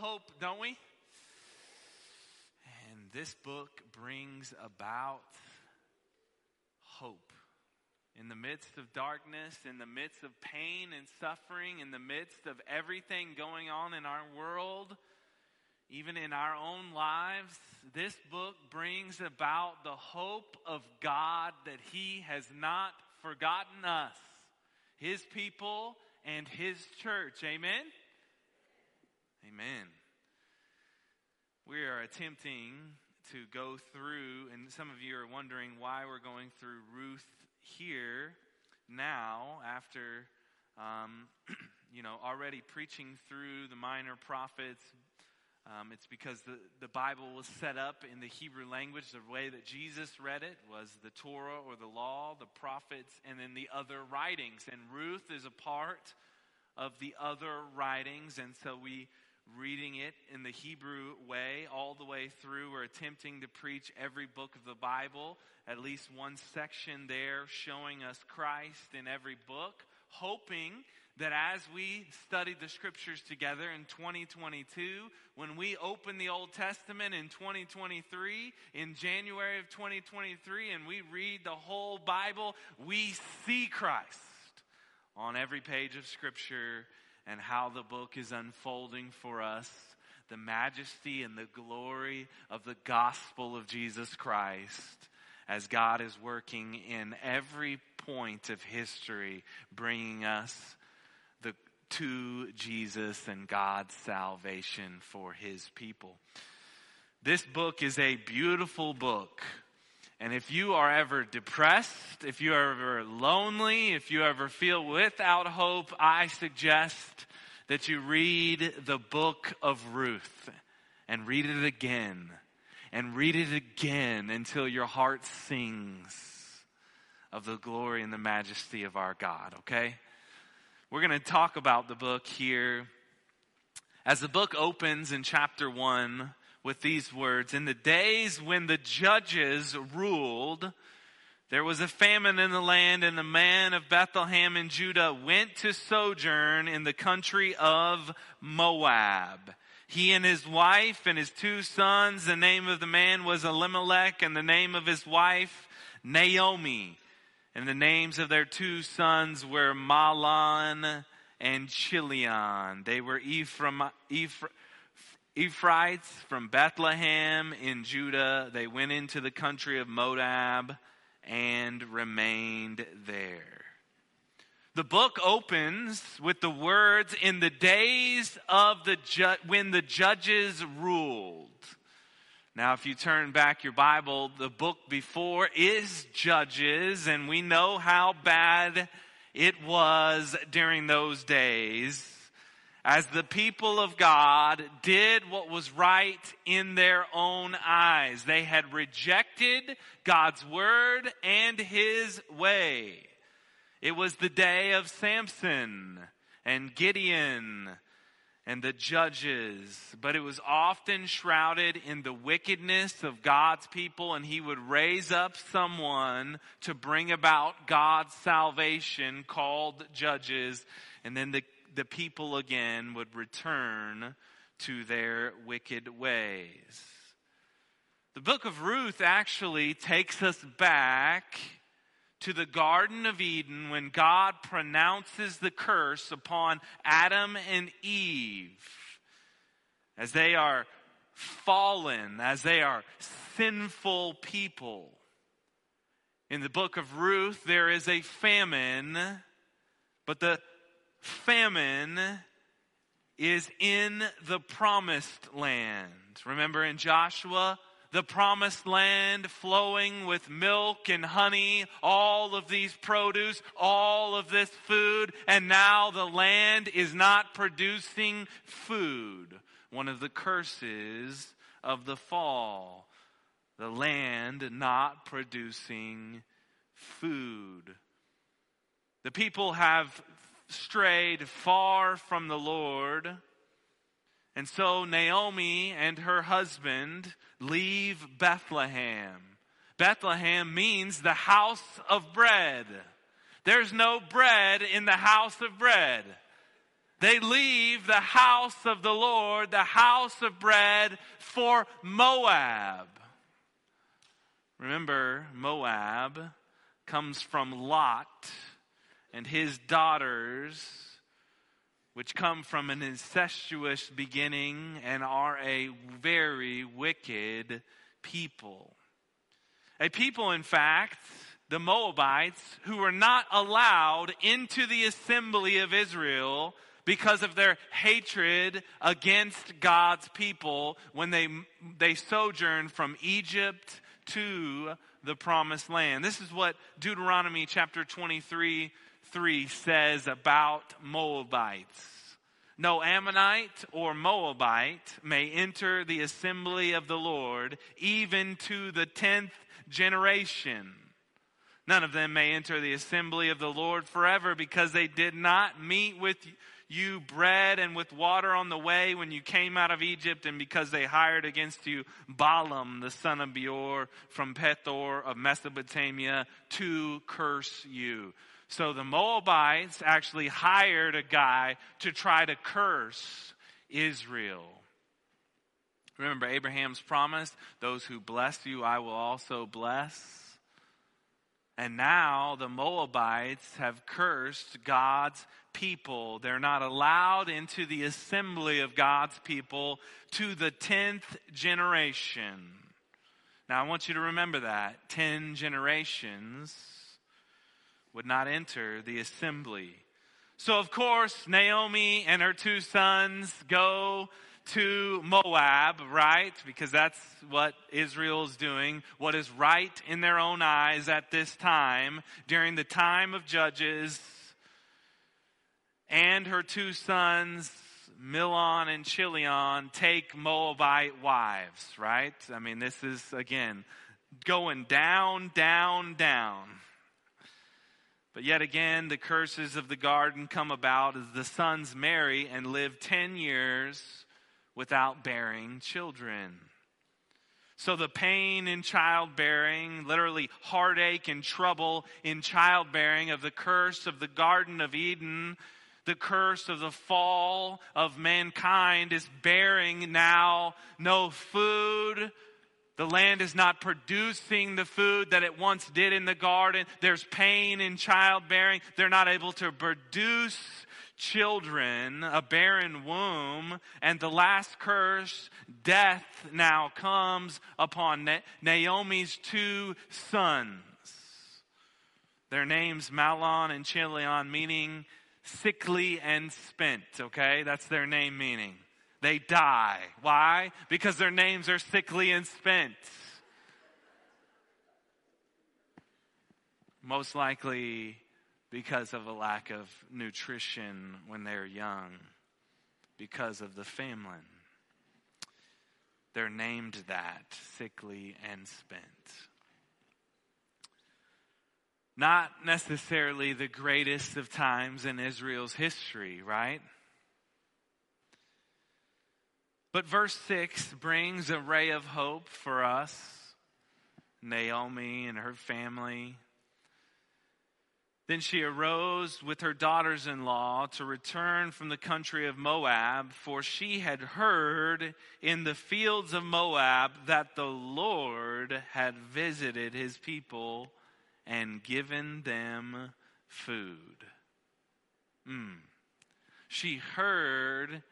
hope, don't we? And this book brings about hope. In the midst of darkness, in the midst of pain and suffering, in the midst of everything going on in our world, even in our own lives, this book brings about the hope of God that He has not forgotten us, His people, and His church. Amen? Amen. We are attempting to go through, and some of you are wondering why we're going through Ruth here now after, um, you know, already preaching through the minor prophets. Um, it's because the, the Bible was set up in the Hebrew language. The way that Jesus read it was the Torah or the law, the prophets, and then the other writings. And Ruth is a part of the other writings. And so we reading it in the Hebrew way all the way through. We're attempting to preach every book of the Bible, at least one section there showing us Christ in every book, hoping that as we study the scriptures together in 2022, when we open the Old Testament in 2023, in January of 2023, and we read the whole Bible, we see Christ on every page of scripture and how the book is unfolding for us the majesty and the glory of the gospel of Jesus Christ as God is working in every point of history, bringing us the, to Jesus and God's salvation for his people. This book is a beautiful book. And if you are ever depressed, if you are ever lonely, if you ever feel without hope, I suggest that you read the book of Ruth and read it again and read it again until your heart sings of the glory and the majesty of our God, okay? We're going to talk about the book here. As the book opens in chapter 1, with these words In the days when the judges ruled, there was a famine in the land, and the man of Bethlehem in Judah went to sojourn in the country of Moab. He and his wife and his two sons, the name of the man was Elimelech, and the name of his wife, Naomi. And the names of their two sons were Mahlon and Chilion. They were Ephraim, Ephraim Ephraimites from Bethlehem in Judah, they went into the country of Moab and remained there. The book opens with the words, in the days of the ju- when the judges ruled. Now, if you turn back your Bible, the book before is Judges, and we know how bad it was during those days as the people of God did what was right in their own eyes. They had rejected God's word and his way. It was the day of Samson and Gideon and the judges, but it was often shrouded in the wickedness of God's people, and he would raise up someone to bring about God's salvation called judges, and then the the people again would return to their wicked ways. The book of Ruth actually takes us back to the Garden of Eden when God pronounces the curse upon Adam and Eve as they are fallen, as they are sinful people. In the book of Ruth, there is a famine, but the famine is in the promised land. Remember in Joshua, the promised land flowing with milk and honey, all of these produce, all of this food, and now the land is not producing food. One of the curses of the fall. The land not producing food. The people have strayed far from the Lord. And so Naomi and her husband leave Bethlehem. Bethlehem means the house of bread. There's no bread in the house of bread. They leave the house of the Lord, the house of bread, for Moab. Remember, Moab comes from Lot and his daughters, which come from an incestuous beginning and are a very wicked people. A people, in fact, the Moabites, who were not allowed into the assembly of Israel because of their hatred against God's people when they, they sojourned from Egypt to the promised land. This is what Deuteronomy chapter 23 3 says about Moabites. No Ammonite or Moabite may enter the assembly of the Lord even to the tenth generation. None of them may enter the assembly of the Lord forever because they did not meet with you bread and with water on the way when you came out of Egypt, and because they hired against you Balaam, the son of Beor, from Pethor of Mesopotamia, to curse you. So the Moabites actually hired a guy to try to curse Israel. Remember Abraham's promise those who bless you, I will also bless. And now the Moabites have cursed God's people. They're not allowed into the assembly of God's people to the 10th generation. Now I want you to remember that. 10 generations would not enter the assembly. So, of course, Naomi and her two sons go to Moab, right? Because that's what Israel is doing, what is right in their own eyes at this time, during the time of Judges. And her two sons, Milon and Chilion, take Moabite wives, right? I mean, this is, again, going down, down, down. But yet again, the curses of the garden come about as the sons marry and live 10 years without bearing children. So the pain in childbearing, literally heartache and trouble in childbearing of the curse of the Garden of Eden, the curse of the fall of mankind is bearing now no food. The land is not producing the food that it once did in the garden. There's pain in childbearing. They're not able to produce children, a barren womb, and the last curse, death, now comes upon Na- Naomi's two sons. Their names Mahlon and Chilion, meaning sickly and spent, okay? That's their name meaning. They die. Why? Because their names are sickly and spent. Most likely because of a lack of nutrition when they're young, because of the famine. They're named that, sickly and spent. Not necessarily the greatest of times in Israel's history, right? But verse 6 brings a ray of hope for us. Naomi and her family, then she arose with her daughters in law to return from the country of Moab, for she had heard in the fields of Moab that the Lord had visited his people and given them food. Mm. She heard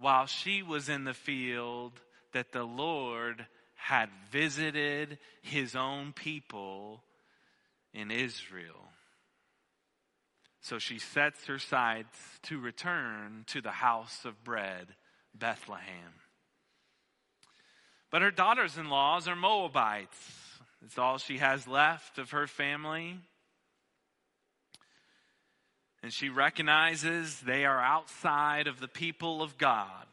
while she was in the field that the Lord had visited his own people in Israel. So she sets her sights to return to the house of bread, Bethlehem. But her daughters in laws are Moabites. It's all she has left of her family. And she recognizes they are outside of the people of God.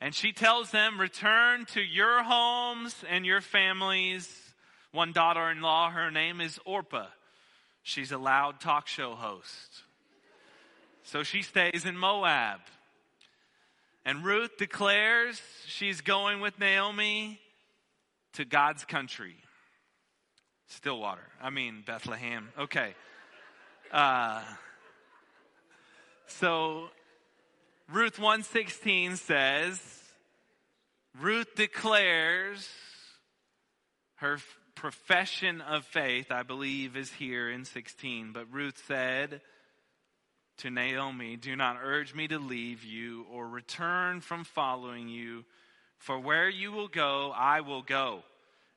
And she tells them, Return to your homes and your families. One daughter in law, her name is Orpah. She's a loud talk show host. So she stays in Moab. And Ruth declares she's going with Naomi to God's country. Stillwater. I mean, Bethlehem. Okay. Uh, So Ruth 116 says, Ruth declares her profession of faith, I believe, is here in 16. But Ruth said to Naomi, Do not urge me to leave you or return from following you, for where you will go, I will go.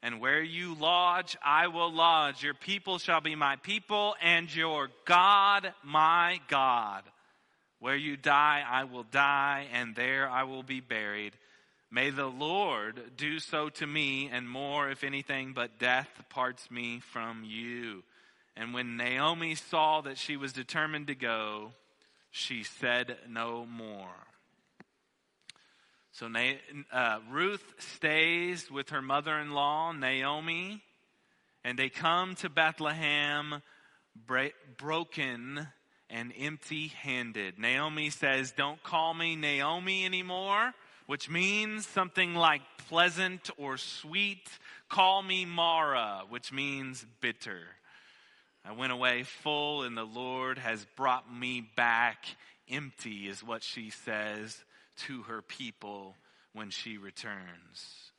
And where you lodge, I will lodge. Your people shall be my people, and your God my God. Where you die, I will die, and there I will be buried. May the Lord do so to me, and more, if anything, but death parts me from you. And when Naomi saw that she was determined to go, she said no more. So uh, Ruth stays with her mother in law, Naomi, and they come to Bethlehem broken and empty handed. Naomi says, Don't call me Naomi anymore, which means something like pleasant or sweet. Call me Mara, which means bitter. I went away full, and the Lord has brought me back empty, is what she says to her people when she returns.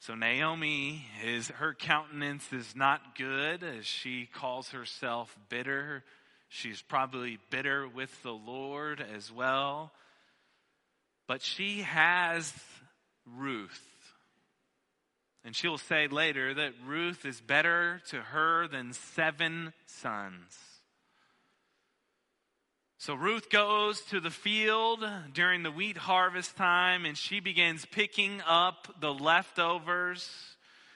So Naomi is her countenance is not good as she calls herself bitter. She's probably bitter with the Lord as well. But she has Ruth. And she'll say later that Ruth is better to her than seven sons. So Ruth goes to the field during the wheat harvest time and she begins picking up the leftovers.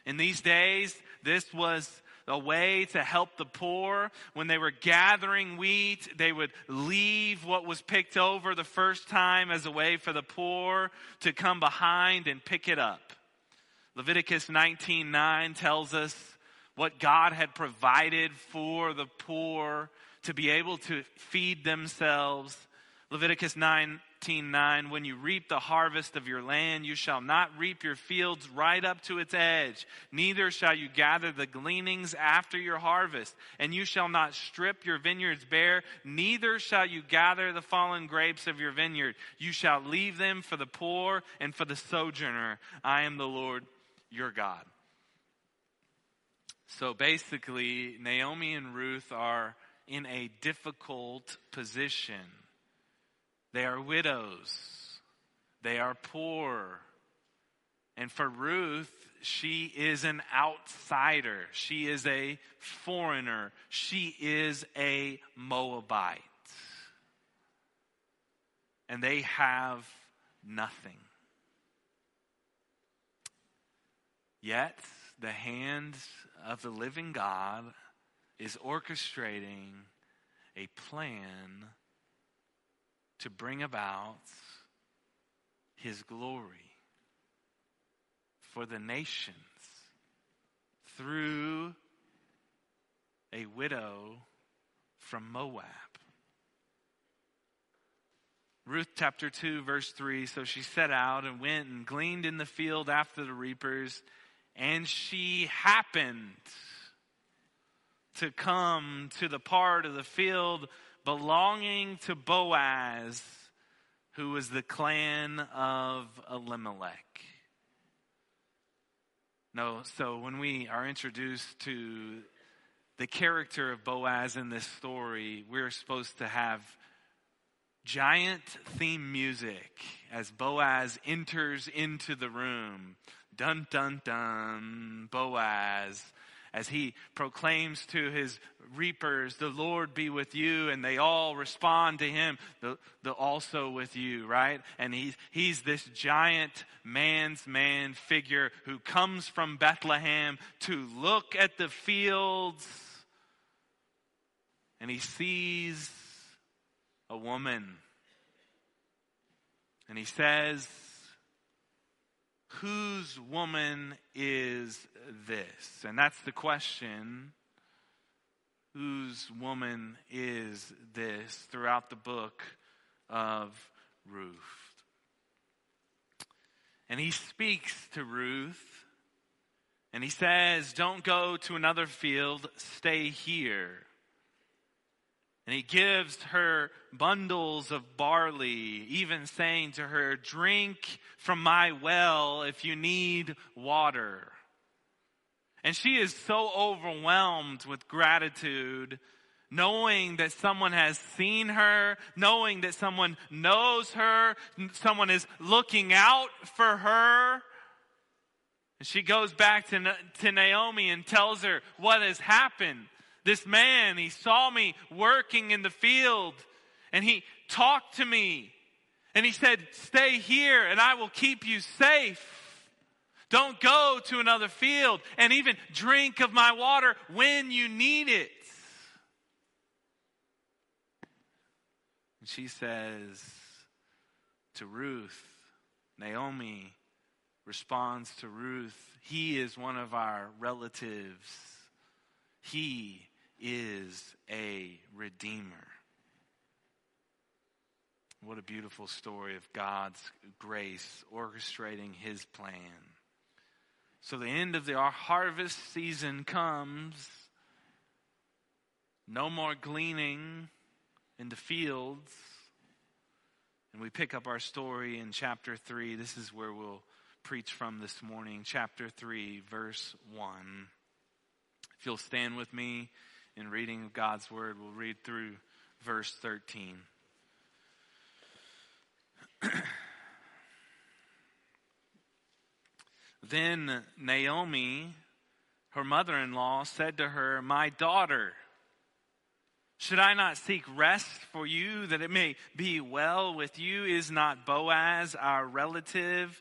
In these days, this was a way to help the poor. When they were gathering wheat, they would leave what was picked over the first time as a way for the poor to come behind and pick it up. Leviticus 19:9 tells us what God had provided for the poor to be able to feed themselves. Leviticus 19:9 When you reap the harvest of your land you shall not reap your fields right up to its edge neither shall you gather the gleanings after your harvest and you shall not strip your vineyards bare neither shall you gather the fallen grapes of your vineyard you shall leave them for the poor and for the sojourner I am the Lord your God. So basically, Naomi and Ruth are in a difficult position. They are widows, they are poor. And for Ruth, she is an outsider. She is a foreigner. She is a Moabite. And they have nothing. Yet, the hand of the living God is orchestrating a plan to bring about his glory for the nations through a widow from Moab. Ruth chapter 2, verse 3 So she set out and went and gleaned in the field after the reapers and she happened to come to the part of the field belonging to Boaz, who was the clan of Elimelech. No, so when we are introduced to the character of Boaz in this story, we're supposed to have giant theme music as Boaz enters into the room. Dun, dun, dun, Boaz, as he proclaims to his reapers, the Lord be with you, and they all respond to him, the, the also with you, right? And he's, he's this giant man's man figure who comes from Bethlehem to look at the fields, and he sees a woman. And he says, whose woman is this? And that's the question. Whose woman is this throughout the book of Ruth? And he speaks to Ruth and he says, Don't go to another field, stay here. And he gives her bundles of barley, even saying to her, Drink from my well if you need water. And she is so overwhelmed with gratitude, knowing that someone has seen her, knowing that someone knows her, someone is looking out for her. And she goes back to, to Naomi and tells her what has happened. This man, he saw me working in the field and he talked to me and he said, Stay here and I will keep you safe. Don't go to another field and even drink of my water when you need it. And she says to Ruth, Naomi responds to Ruth, He is one of our relatives. He is a redeemer. What a beautiful story of God's grace orchestrating his plan. So the end of the harvest season comes. No more gleaning in the fields. And we pick up our story in chapter 3. This is where we'll preach from this morning. Chapter 3, verse 1. If you'll stand with me in reading of God's word, we'll read through verse 13. then Naomi, her mother in law, said to her, My daughter, should I not seek rest for you that it may be well with you? Is not Boaz our relative?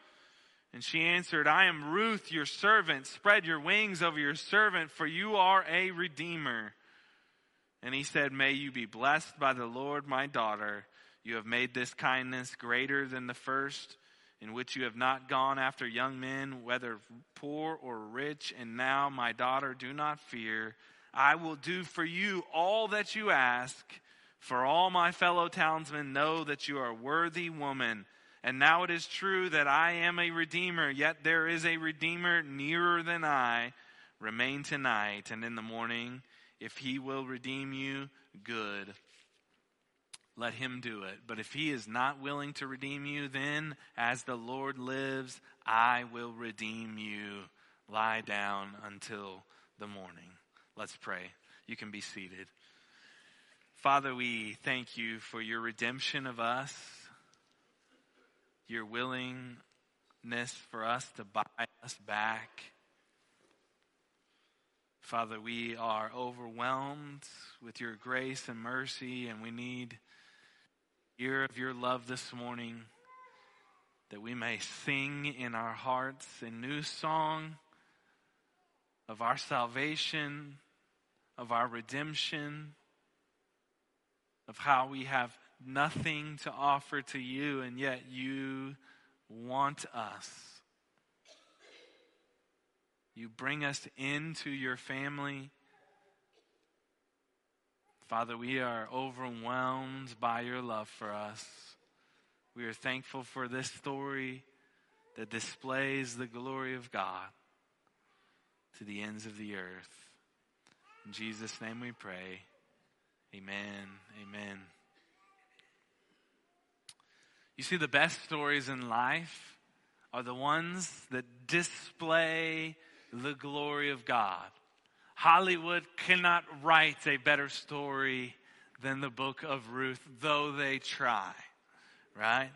And she answered, I am Ruth, your servant. Spread your wings over your servant, for you are a redeemer. And he said, May you be blessed by the Lord, my daughter. You have made this kindness greater than the first, in which you have not gone after young men, whether poor or rich. And now, my daughter, do not fear. I will do for you all that you ask. For all my fellow townsmen know that you are a worthy woman and now it is true that I am a redeemer, yet there is a redeemer nearer than I. Remain tonight, and in the morning, if he will redeem you, good. Let him do it. But if he is not willing to redeem you, then, as the Lord lives, I will redeem you. Lie down until the morning. Let's pray. You can be seated. Father, we thank you for your redemption of us your willingness for us to buy us back. Father, we are overwhelmed with your grace and mercy, and we need ear of your love this morning that we may sing in our hearts a new song of our salvation, of our redemption, of how we have nothing to offer to you, and yet you want us. You bring us into your family. Father, we are overwhelmed by your love for us. We are thankful for this story that displays the glory of God to the ends of the earth. In Jesus' name we pray. Amen. Amen. You see, the best stories in life are the ones that display the glory of God. Hollywood cannot write a better story than the book of Ruth, though they try, right?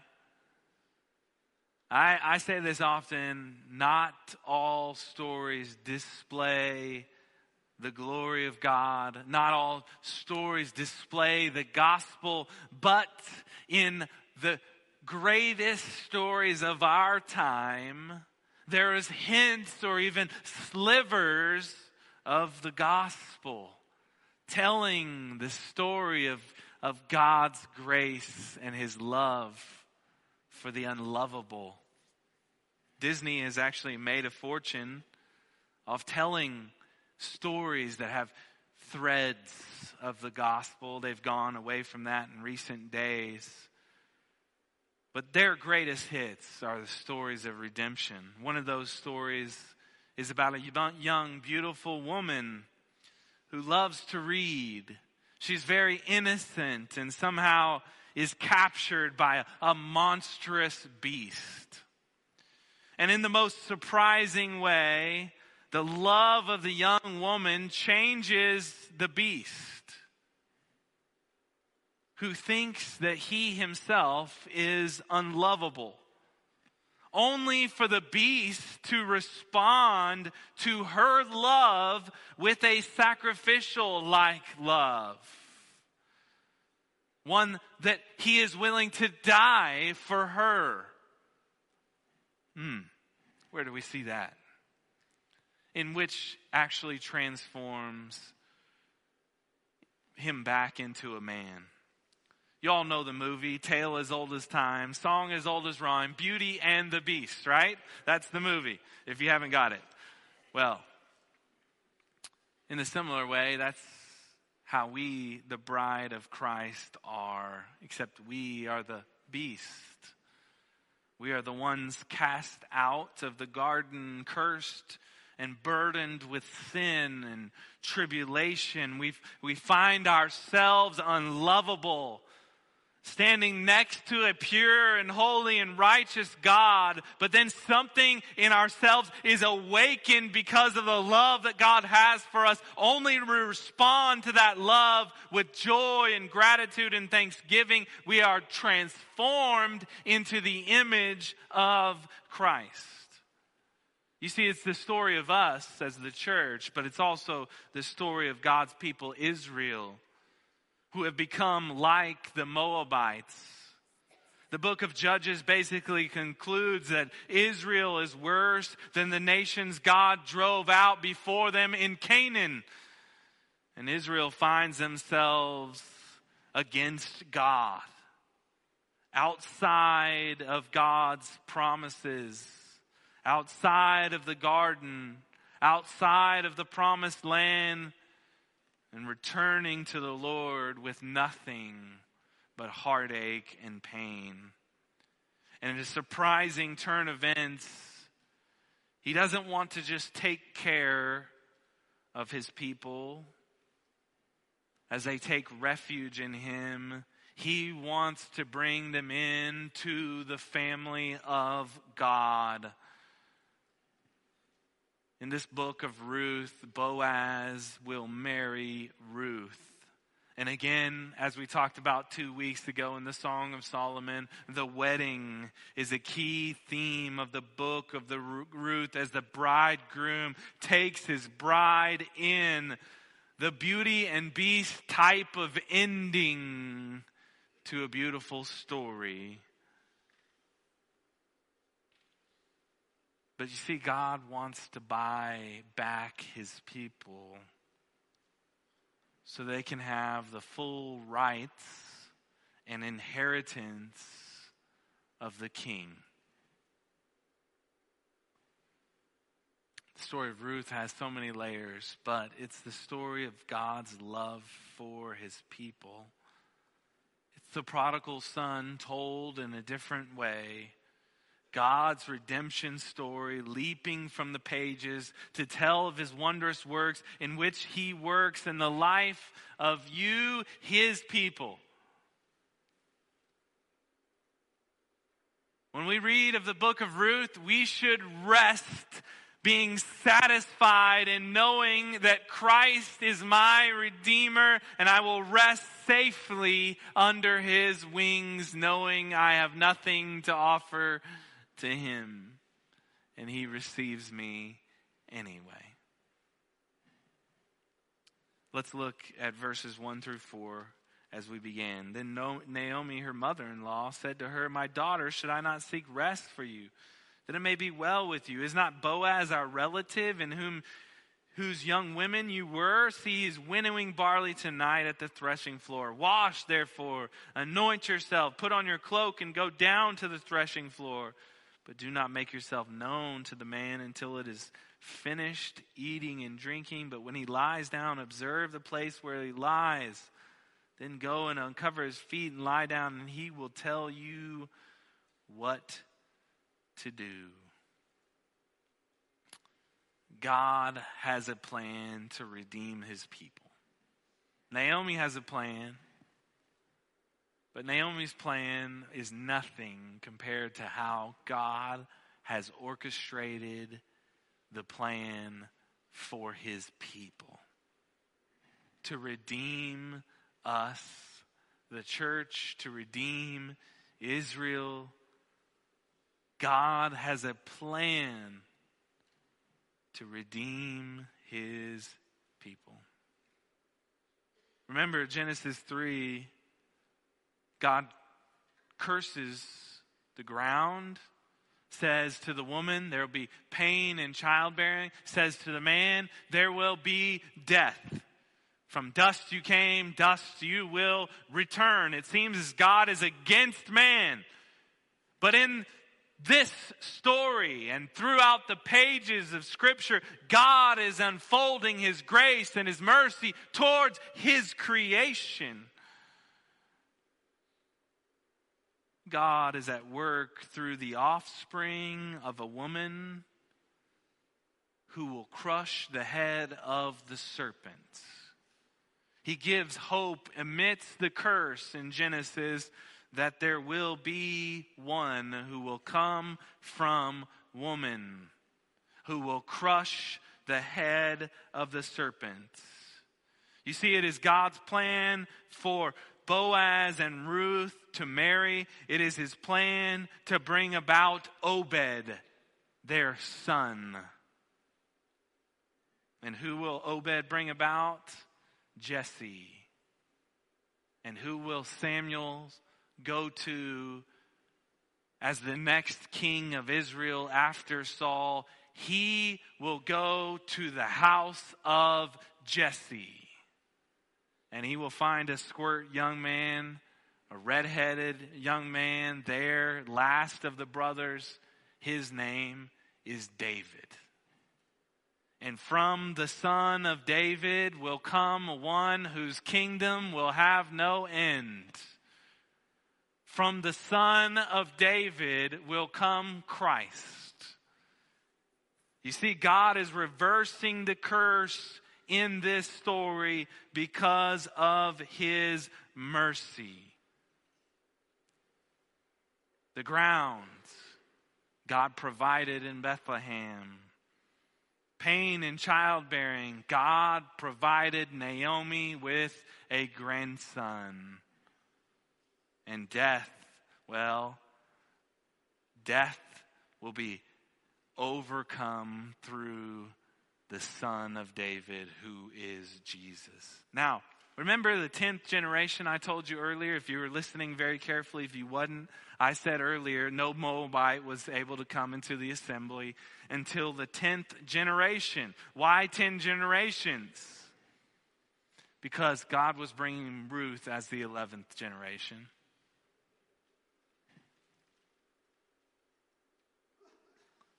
I, I say this often not all stories display the glory of God. Not all stories display the gospel, but in the greatest stories of our time, there is hints or even slivers of the gospel telling the story of, of God's grace and his love for the unlovable. Disney has actually made a fortune of telling stories that have threads of the gospel. They've gone away from that in recent days. But their greatest hits are the stories of redemption. One of those stories is about a young, beautiful woman who loves to read. She's very innocent and somehow is captured by a, monstrous beast. And in the most surprising way, the love of the young woman changes the beast who thinks that he himself is unlovable. Only for the beast to respond to her love with a sacrificial like love. One that he is willing to die for her. Hmm. Where do we see that? in which actually transforms him back into a man. You all know the movie, Tale as Old as Time, Song as Old as Rhyme, Beauty and the Beast, right? That's the movie, if you haven't got it. Well, in a similar way, that's how we, the bride of Christ, are, except we are the beast. We are the ones cast out of the garden, cursed and burdened with sin and tribulation. we we find ourselves unlovable, standing next to a pure and holy and righteous God, but then something in ourselves is awakened because of the love that God has for us, only to respond to that love with joy and gratitude and thanksgiving. We are transformed into the image of Christ. You see, it's the story of us as the church, but it's also the story of God's people, Israel, who have become like the Moabites. The book of Judges basically concludes that Israel is worse than the nations God drove out before them in Canaan. And Israel finds themselves against God, outside of God's promises outside of the garden, outside of the promised land, and returning to the Lord with nothing but heartache and pain. And in a surprising turn of events, he doesn't want to just take care of his people as they take refuge in him. He wants to bring them into the family of God in this book of Ruth, Boaz will marry Ruth. And again, as we talked about two weeks ago in the Song of Solomon, the wedding is a key theme of the book of the Ruth as the bridegroom takes his bride in the beauty and beast type of ending to a beautiful story. But you see, God wants to buy back his people so they can have the full rights and inheritance of the king. The story of Ruth has so many layers, but it's the story of God's love for his people. It's the prodigal son told in a different way God's redemption story, leaping from the pages to tell of his wondrous works in which he works in the life of you, his people. When we read of the book of Ruth, we should rest being satisfied in knowing that Christ is my Redeemer and I will rest safely under his wings, knowing I have nothing to offer to him, and he receives me anyway. Let's look at verses 1 through 4 as we began. Then Naomi, her mother in law, said to her, My daughter, should I not seek rest for you, that it may be well with you? Is not Boaz our relative, in whom whose young women you were? See, he's winnowing barley tonight at the threshing floor. Wash, therefore, anoint yourself, put on your cloak, and go down to the threshing floor. But do not make yourself known to the man until it is finished eating and drinking. But when he lies down, observe the place where he lies then go and uncover his feet and lie down, and he will tell you what to do. God has a plan to redeem his people. Naomi has a plan, but Naomi's plan is nothing compared to how God has orchestrated the plan for his people to redeem us, the church, to redeem Israel. God has a plan to redeem his people. Remember Genesis 3, God curses the ground, says to the woman, there will be pain in childbearing, says to the man, there will be death. From dust you came, dust you will return. It seems as God is against man. But in this story and throughout the pages of Scripture, God is unfolding His grace and His mercy towards His creation. God is at work through the offspring of a woman who will crush the head of the serpent. He gives hope amidst the curse in Genesis that there will be one who will come from woman, who will crush the head of the serpent. You see, it is God's plan for Boaz and Ruth to marry. It is his plan to bring about Obed, their son. And who will Obed bring about? Jesse? And who will Samuel go to as the next king of Israel after Saul? He will go to the house of Jesse. And he will find a squirt young man, a redheaded young man there, last of the brothers. His name is David. And from the son of David will come one whose kingdom will have no end. From the son of David will come Christ. You see, God is reversing the curse in this story because of his mercy. The ground God provided in Bethlehem pain in childbearing, God provided Naomi with a grandson. And death, well, death will be overcome through the Son of David, who is Jesus. Now, remember the 10th generation I told you earlier? If you were listening very carefully, if you wasn't, I said earlier, no Moabite was able to come into the assembly until the 10th generation. Why 10 generations? Because God was bringing Ruth as the 11th generation.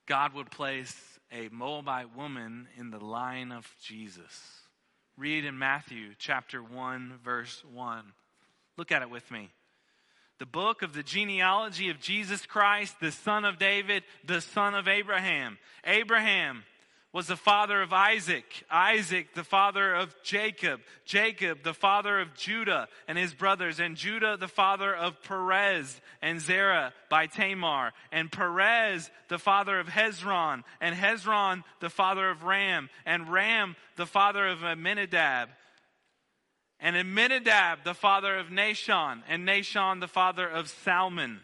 God would place a Moabite woman in the line of Jesus. Read in Matthew chapter 1, verse 1. Look at it with me the book of the genealogy of Jesus Christ, the son of David, the son of Abraham. Abraham was the father of Isaac, Isaac the father of Jacob, Jacob the father of Judah and his brothers, and Judah the father of Perez and Zerah by Tamar, and Perez the father of Hezron, and Hezron the father of Ram, and Ram the father of Amminadab and Amminadab, the father of Nahshon, and Nahshon, the father of Salmon,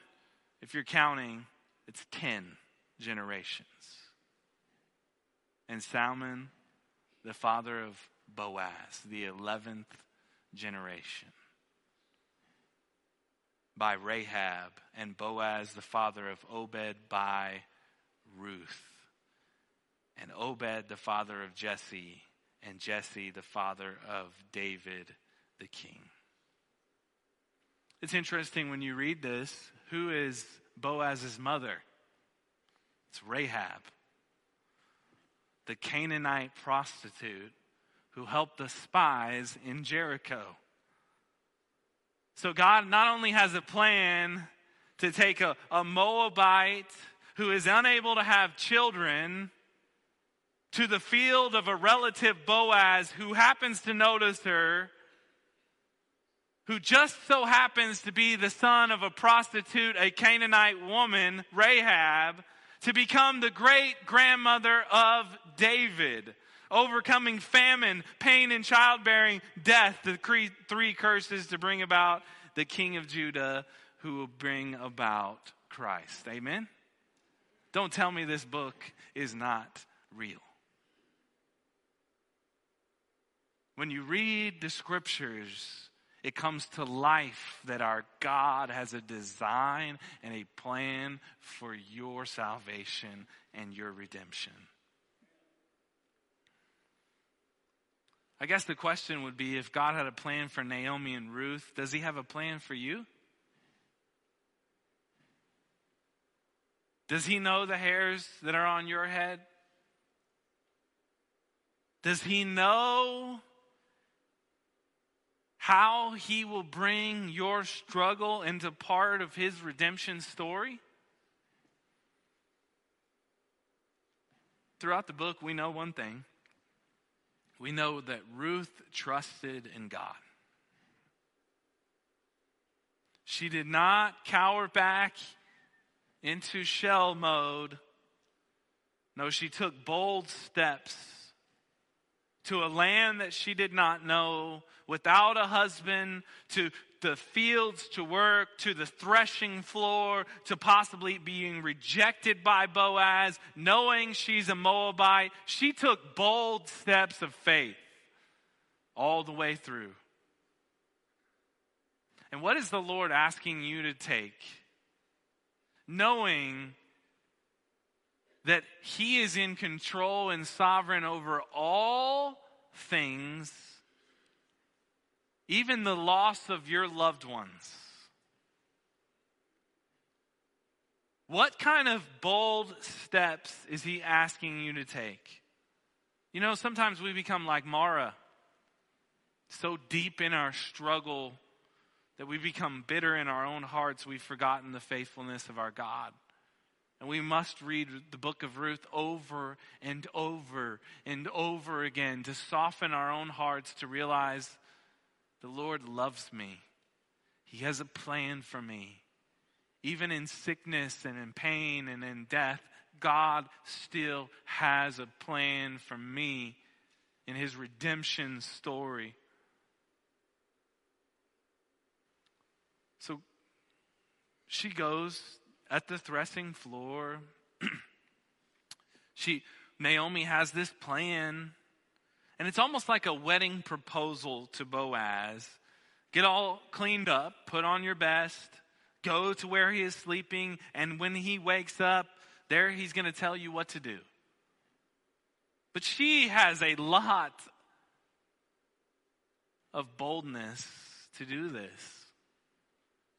if you're counting. it's 10 generations. And Salmon, the father of Boaz, the 11th generation. By Rahab, and Boaz, the father of Obed, by Ruth. And Obed, the father of Jesse, and Jesse, the father of David, the king. It's interesting when you read this who is Boaz's mother? It's Rahab, the Canaanite prostitute who helped the spies in Jericho. So God not only has a plan to take a, a Moabite who is unable to have children to the field of a relative Boaz who happens to notice her, who just so happens to be the son of a prostitute, a Canaanite woman, Rahab, to become the great grandmother of David, overcoming famine, pain, and childbearing, death, the three curses to bring about the king of Judah who will bring about Christ. Amen? Don't tell me this book is not real. When you read the scriptures, it comes to life that our God has a design and a plan for your salvation and your redemption. I guess the question would be if God had a plan for Naomi and Ruth, does he have a plan for you? Does he know the hairs that are on your head? Does he know how he will bring your struggle into part of his redemption story? Throughout the book, we know one thing. We know that Ruth trusted in God. She did not cower back into shell mode. No, she took bold steps to a land that she did not know, without a husband, to the fields to work, to the threshing floor, to possibly being rejected by Boaz, knowing she's a Moabite. She took bold steps of faith all the way through. And what is the Lord asking you to take? Knowing that He is in control and sovereign over all things, even the loss of your loved ones. What kind of bold steps is He asking you to take? You know, sometimes we become like Mara, so deep in our struggle that we become bitter in our own hearts, we've forgotten the faithfulness of our God. And we must read the book of Ruth over and over and over again to soften our own hearts to realize the Lord loves me. He has a plan for me. Even in sickness and in pain and in death, God still has a plan for me in his redemption story. So she goes at the threshing floor. she Naomi has this plan and it's almost like a wedding proposal to Boaz. Get all cleaned up, put on your best, go to where he is sleeping, and when he wakes up, there he's going to tell you what to do. But she has a lot of boldness to do this.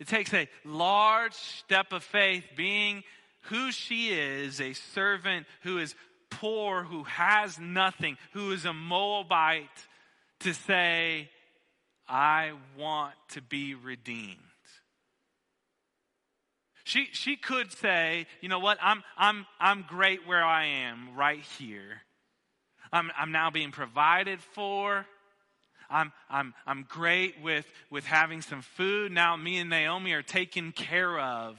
It takes a large step of faith, being who she is, a servant who is poor, who has nothing, who is a Moabite, to say, I want to be redeemed. She, she could say, you know what, I'm, I'm, I'm great where I am right here. I'm, I'm now being provided for. I'm, I'm, I'm great with, with having some food. Now me and Naomi are taken care of.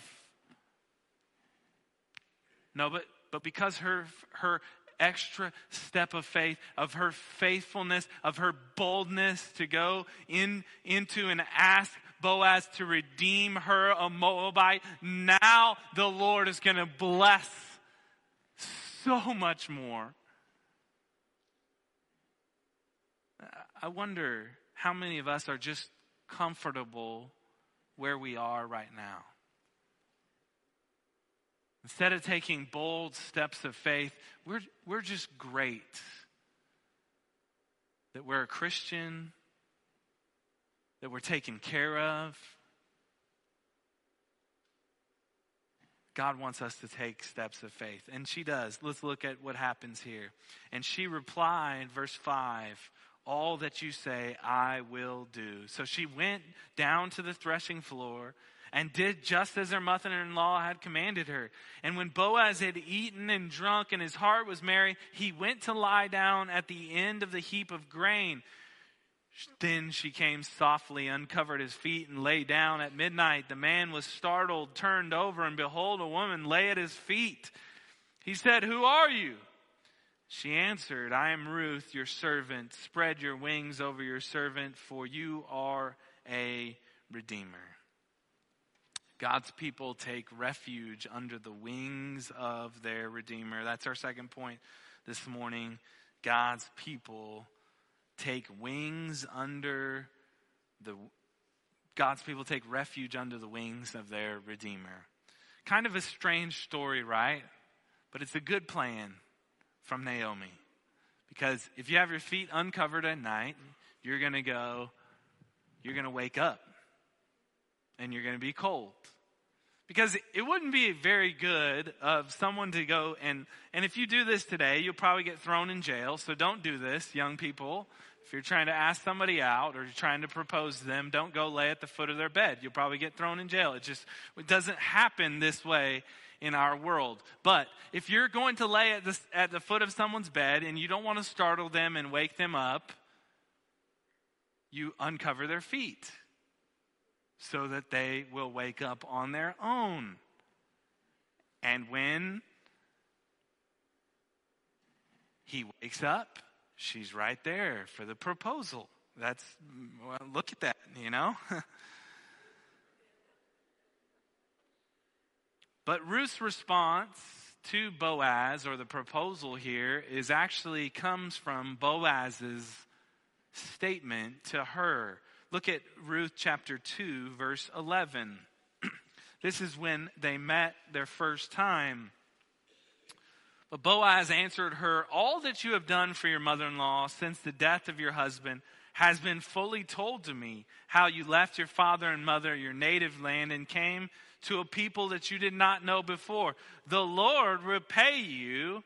No, but, but because her, her extra step of faith, of her faithfulness, of her boldness to go in, into and ask Boaz to redeem her, a Moabite. Now the Lord is going to bless so much more. I wonder how many of us are just comfortable where we are right now. Instead of taking bold steps of faith, we're, we're just great. That we're a Christian, that we're taken care of. God wants us to take steps of faith. And she does. Let's look at what happens here. And she replied, verse 5 All that you say, I will do. So she went down to the threshing floor and did just as her mother in law had commanded her. And when Boaz had eaten and drunk and his heart was merry, he went to lie down at the end of the heap of grain. Then she came softly, uncovered his feet, and lay down at midnight. The man was startled, turned over, and behold, a woman lay at his feet. He said, Who are you? She answered, I am Ruth, your servant. Spread your wings over your servant, for you are a redeemer. God's people take refuge under the wings of their Redeemer. That's our second point this morning. God's people take wings under the God's people take refuge under the wings of their Redeemer. Kind of a strange story, right? But it's a good plan from Naomi. Because if you have your feet uncovered at night, you're going to go, you're going to wake up and you're going to be cold. Because it wouldn't be very good of someone to go and, and if you do this today, you'll probably get thrown in jail. So don't do this, young people. If you're trying to ask somebody out or you're trying to propose to them, don't go lay at the foot of their bed. You'll probably get thrown in jail. It just it doesn't happen this way in our world. But if you're going to lay at the, at the foot of someone's bed and you don't want to startle them and wake them up, you uncover their feet so that they will wake up on their own. And when he wakes up, she's right there for the proposal. That's, well, look at that, you know? but Ruth's response to Boaz, or the proposal here, is actually comes from Boaz's statement to her. Look at Ruth chapter 2, verse 11. this is when they met their first time. But Boaz answered her, All that you have done for your mother in law since the death of your husband has been fully told to me. How you left your father and mother, your native land, and came to a people that you did not know before. The Lord repay you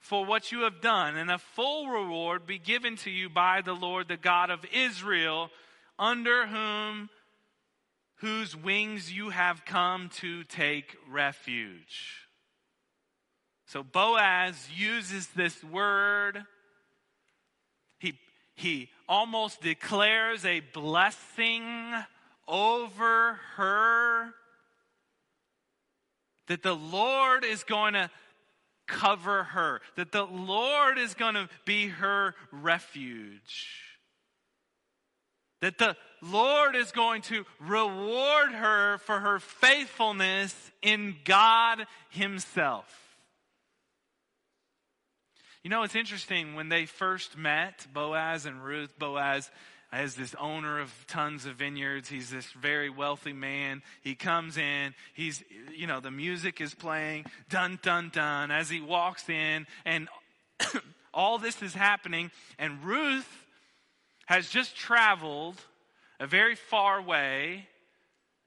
for what you have done, and a full reward be given to you by the Lord, the God of Israel under whom whose wings you have come to take refuge. So Boaz uses this word. He, he almost declares a blessing over her that the Lord is going to cover her, that the Lord is going to be her refuge that the Lord is going to reward her for her faithfulness in God Himself. You know, it's interesting when they first met, Boaz and Ruth, Boaz is this owner of tons of vineyards. He's this very wealthy man. He comes in, he's, you know, the music is playing, dun, dun, dun, as he walks in, and all this is happening, and Ruth has just traveled a very far way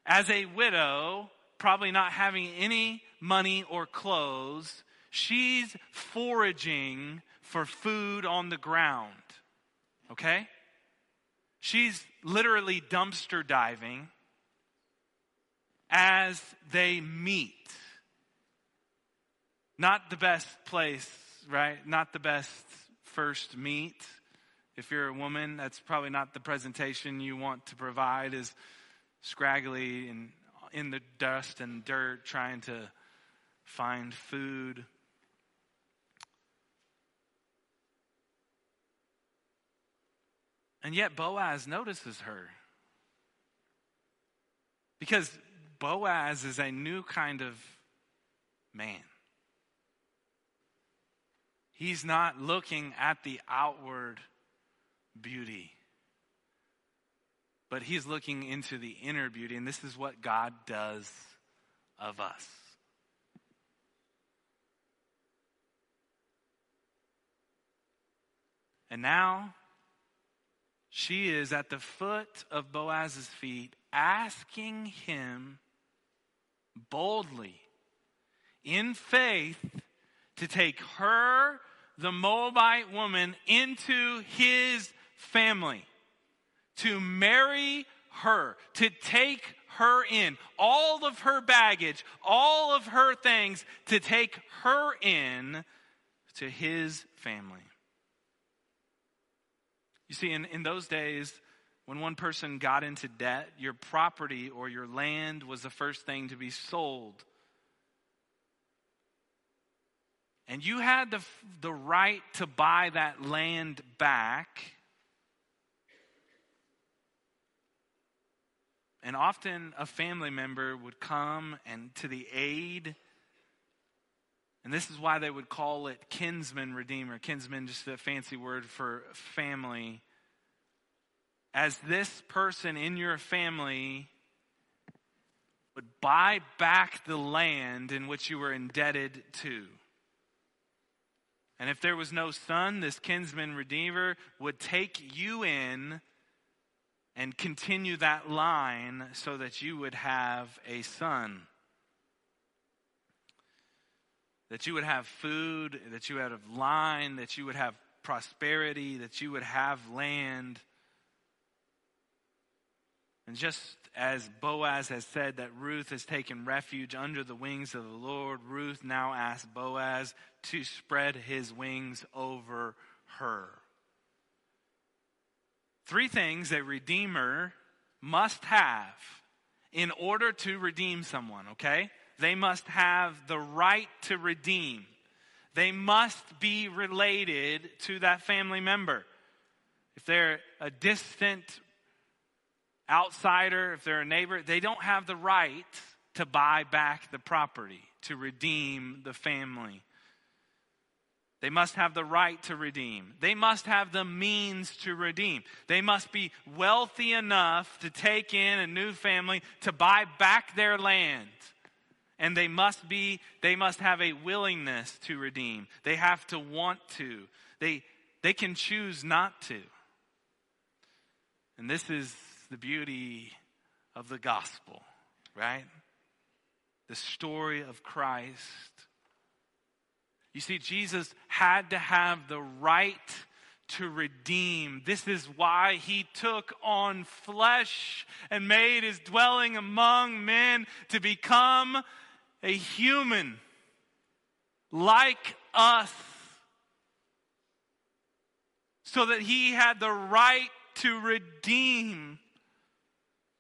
as a widow, probably not having any money or clothes. She's foraging for food on the ground. Okay? She's literally dumpster diving as they meet. Not the best place, right? Not the best first meet. If you're a woman, that's probably not the presentation you want to provide is scraggly and in the dust and dirt trying to find food. And yet Boaz notices her. Because Boaz is a new kind of man. He's not looking at the outward beauty, but he's looking into the inner beauty. And this is what God does of us. And now she is at the foot of Boaz's feet, asking him boldly, in faith, to take her, the Moabite woman, into his family, to marry her, to take her in, all of her baggage, all of her things, to take her in to his family. You see, in, in those days, when one person got into debt, your property or your land was the first thing to be sold. And you had the, the right to buy that land back. And often a family member would come and to the aid. And this is why they would call it kinsman redeemer. Kinsman, just a fancy word for family as this person in your family would buy back the land in which you were indebted to. And if there was no son, this kinsman redeemer would take you in and continue that line so that you would have a son. That you would have food, that you would have line, that you would have prosperity, that you would have land. And just as Boaz has said that Ruth has taken refuge under the wings of the Lord, Ruth now asks Boaz to spread his wings over her. Three things a redeemer must have in order to redeem someone, okay? They must have the right to redeem. They must be related to that family member. If they're a distant outsider, if they're a neighbor, they don't have the right to buy back the property, to redeem the family. They must have the right to redeem. They must have the means to redeem. They must be wealthy enough to take in a new family to buy back their land. And they must be they must have a willingness to redeem. They have to want to. They they can choose not to. And this is the beauty of the gospel, right? The story of Christ. You see, Jesus had to have the right to redeem. This is why he took on flesh and made his dwelling among men to become a human like us. So that he had the right to redeem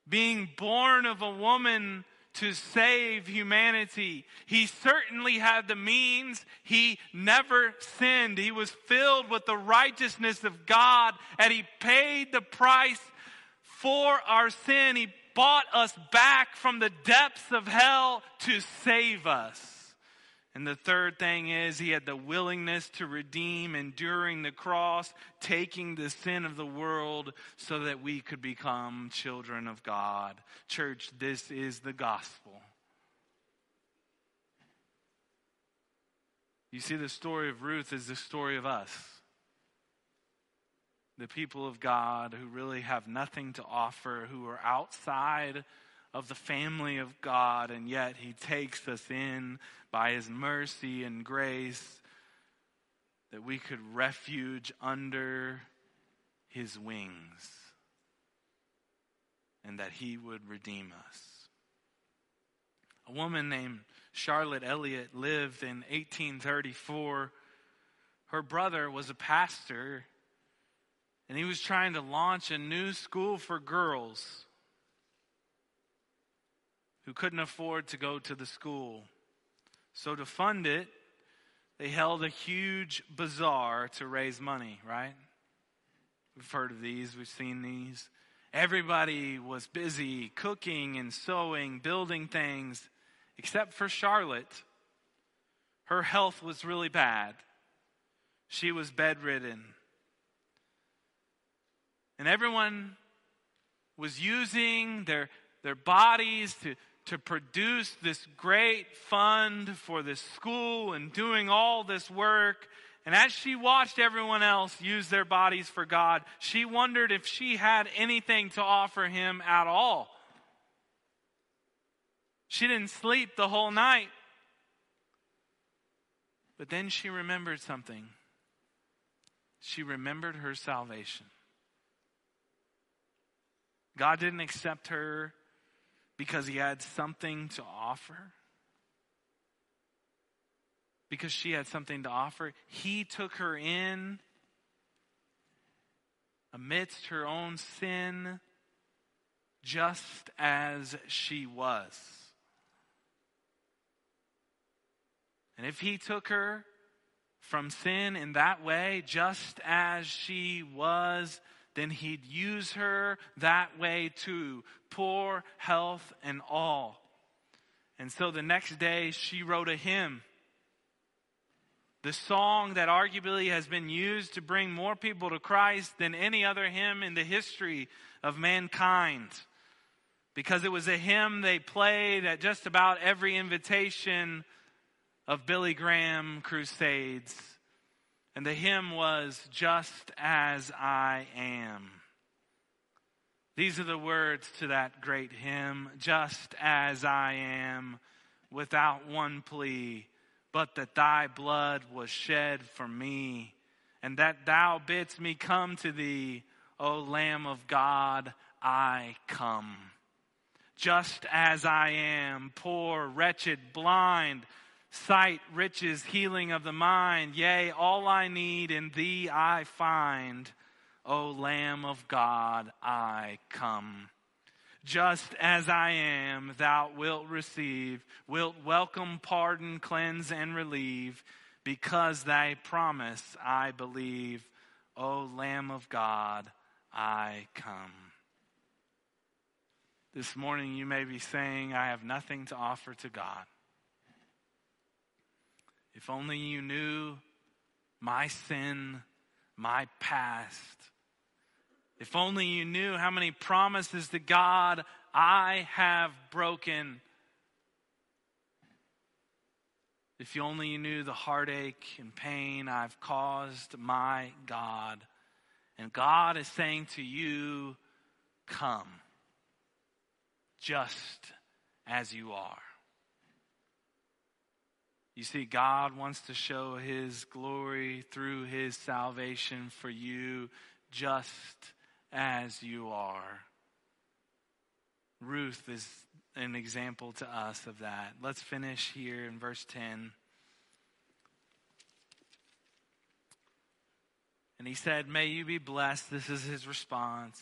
being born of a woman to save humanity. He certainly had the means. He never sinned. He was filled with the righteousness of God and he paid the price for our sin. He bought us back from the depths of hell to save us. And the third thing is he had the willingness to redeem, enduring the cross, taking the sin of the world so that we could become children of God. Church, this is the gospel. You see, the story of Ruth is the story of us. The people of God who really have nothing to offer, who are outside of the family of God, and yet He takes us in by His mercy and grace that we could refuge under His wings and that He would redeem us. A woman named Charlotte Elliott lived in 1834. Her brother was a pastor, and he was trying to launch a new school for girls who couldn't afford to go to the school. So, to fund it, they held a huge bazaar to raise money, right? We've heard of these, we've seen these. Everybody was busy cooking and sewing, building things, except for Charlotte. Her health was really bad. She was bedridden. And everyone was using their, their bodies to, to produce this great fund for this school and doing all this work. And as she watched everyone else use their bodies for God, she wondered if she had anything to offer him at all. She didn't sleep the whole night. But then she remembered something. She remembered her salvation. God didn't accept her because he had something to offer. Because she had something to offer. He took her in amidst her own sin just as she was. And if he took her from sin in that way, just as she was, then he'd use her that way too, poor health and all. And so the next day she wrote a hymn. The song that arguably has been used to bring more people to Christ than any other hymn in the history of mankind. Because it was a hymn they played at just about every invitation of Billy Graham crusades. And the hymn was, Just as I am. These are the words to that great hymn, Just as I am, without one plea, but that thy blood was shed for me, and that thou bidst me come to thee, O Lamb of God, I come. Just as I am, poor, wretched, blind, sight, riches, healing of the mind. Yea, all I need in thee I find. O Lamb of God, I come. Just as I am, thou wilt receive, wilt welcome, pardon, cleanse, and relieve. Because thy promise I believe. O Lamb of God, I come. This morning you may be saying, I have nothing to offer to God. If only you knew my sin, my past. If only you knew how many promises to God I have broken. If you only knew the heartache and pain I've caused my God. And God is saying to you, Come, just as you are. You see, God wants to show his glory through his salvation for you just as you are. Ruth is an example to us of that. Let's finish here in verse 10. And he said, May you be blessed. This is his response.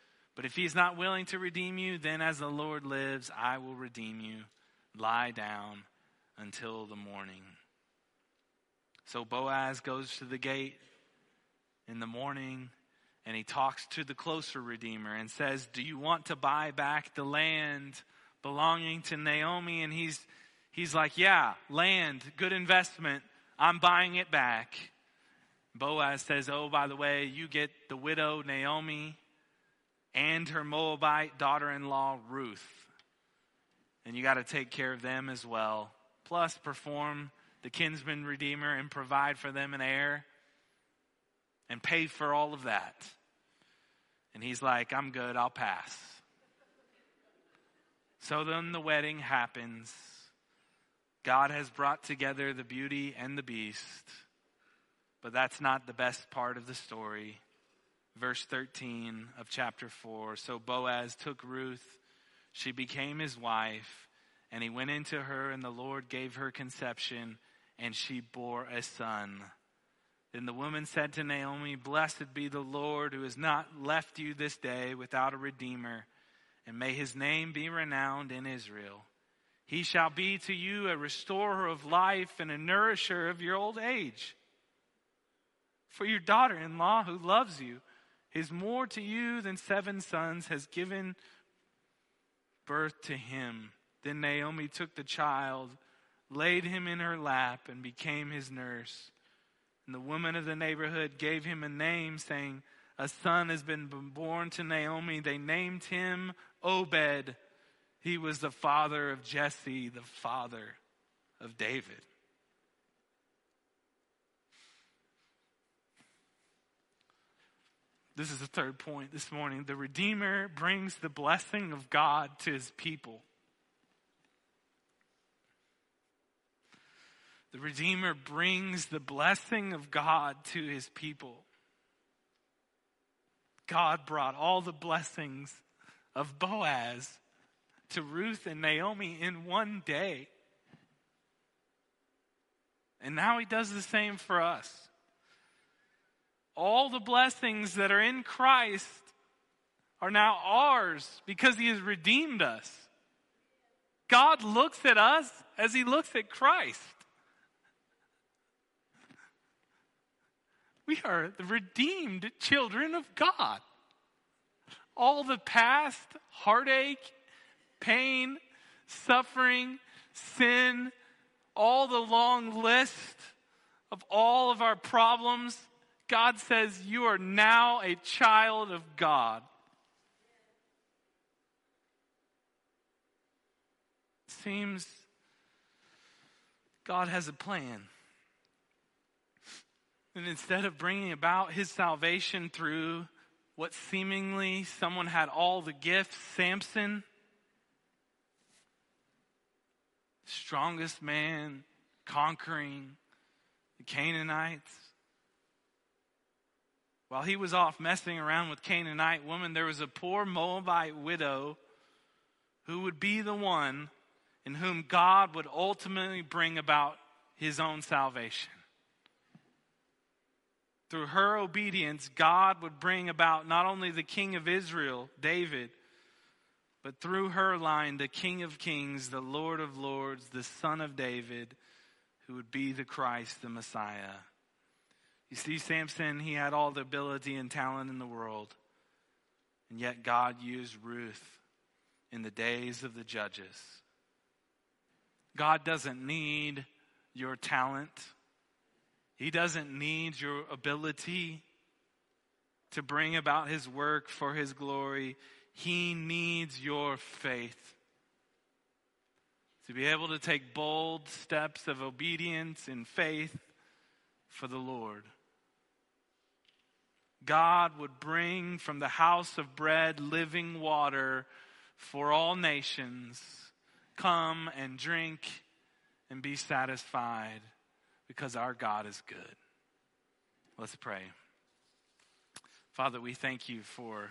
But if he's not willing to redeem you, then as the Lord lives, I will redeem you. Lie down until the morning. So Boaz goes to the gate in the morning and he talks to the closer Redeemer and says, Do you want to buy back the land belonging to Naomi? And he's, he's like, Yeah, land, good investment. I'm buying it back. Boaz says, Oh, by the way, you get the widow Naomi and her Moabite daughter in law, Ruth. And you got to take care of them as well. Plus, perform the kinsman redeemer and provide for them an heir and pay for all of that. And he's like, I'm good, I'll pass. So then the wedding happens. God has brought together the beauty and the beast. But that's not the best part of the story. Verse 13 of chapter 4. So Boaz took Ruth, she became his wife, and he went into her, and the Lord gave her conception, and she bore a son. Then the woman said to Naomi, Blessed be the Lord who has not left you this day without a redeemer, and may his name be renowned in Israel. He shall be to you a restorer of life and a nourisher of your old age. For your daughter in law who loves you is more to you than seven sons, has given birth to him. Then Naomi took the child, laid him in her lap, and became his nurse. And the woman of the neighborhood gave him a name, saying, A son has been born to Naomi. They named him Obed. He was the father of Jesse, the father of David. This is the third point this morning. The Redeemer brings the blessing of God to his people. The Redeemer brings the blessing of God to his people. God brought all the blessings of Boaz to Ruth and Naomi in one day. And now he does the same for us. All the blessings that are in Christ are now ours because he has redeemed us. God looks at us as he looks at Christ. We are the redeemed children of God. All the past heartache, pain, suffering, sin, all the long list of all of our problems, God says, You are now a child of God. Seems God has a plan. And instead of bringing about his salvation through what seemingly someone had all the gifts, Samson, strongest man, conquering the Canaanites. While he was off messing around with Canaanite women, there was a poor Moabite widow who would be the one in whom God would ultimately bring about his own salvation through her obedience, God would bring about not only the king of Israel, David, but through her line, the king of kings, the Lord of lords, the son of David, who would be the Christ, the Messiah. You see, Samson, he had all the ability and talent in the world, and yet God used Ruth in the days of the judges. God doesn't need your talent. He doesn't need your ability to bring about His work for His glory. He needs your faith. To be able to take bold steps of obedience and faith for the Lord. God would bring from the house of bread living water for all nations. Come and drink and be satisfied because our God is good. Let's pray. Father, we thank you for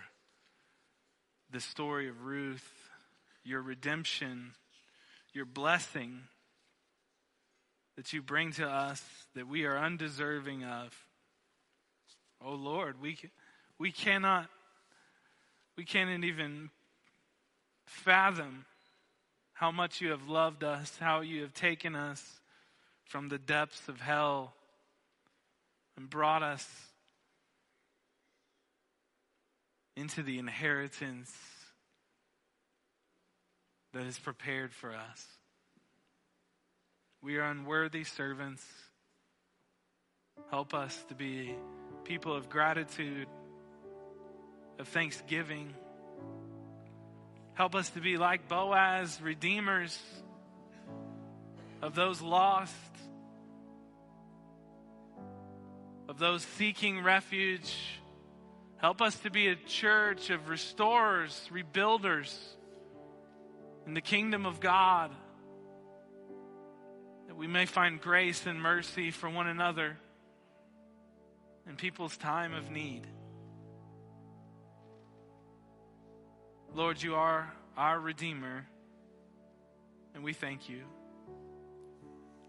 the story of Ruth, your redemption, your blessing that you bring to us that we are undeserving of. Oh Lord, we, we cannot, we can't even fathom how much you have loved us, how you have taken us from the depths of hell and brought us into the inheritance that is prepared for us. We are unworthy servants. Help us to be people of gratitude, of thanksgiving. Help us to be like Boaz, redeemers of those lost, of those seeking refuge. Help us to be a church of restorers, rebuilders in the kingdom of God, that we may find grace and mercy for one another in people's time of need. Lord, you are our Redeemer, and we thank you.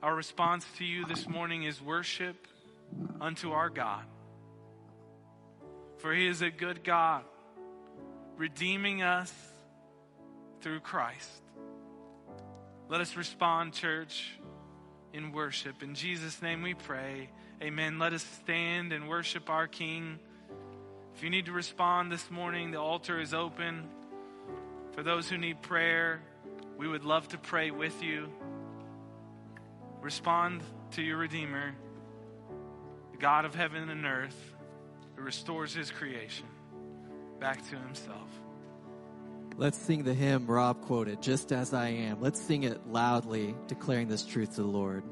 Our response to you this morning is worship unto our God. For he is a good God, redeeming us through Christ. Let us respond, church, in worship. In Jesus' name we pray. Amen. Let us stand and worship our King. If you need to respond this morning, the altar is open. For those who need prayer, we would love to pray with you. Respond to your Redeemer, the God of heaven and earth, who restores his creation back to himself. Let's sing the hymn Rob quoted, Just As I Am. Let's sing it loudly, declaring this truth to the Lord.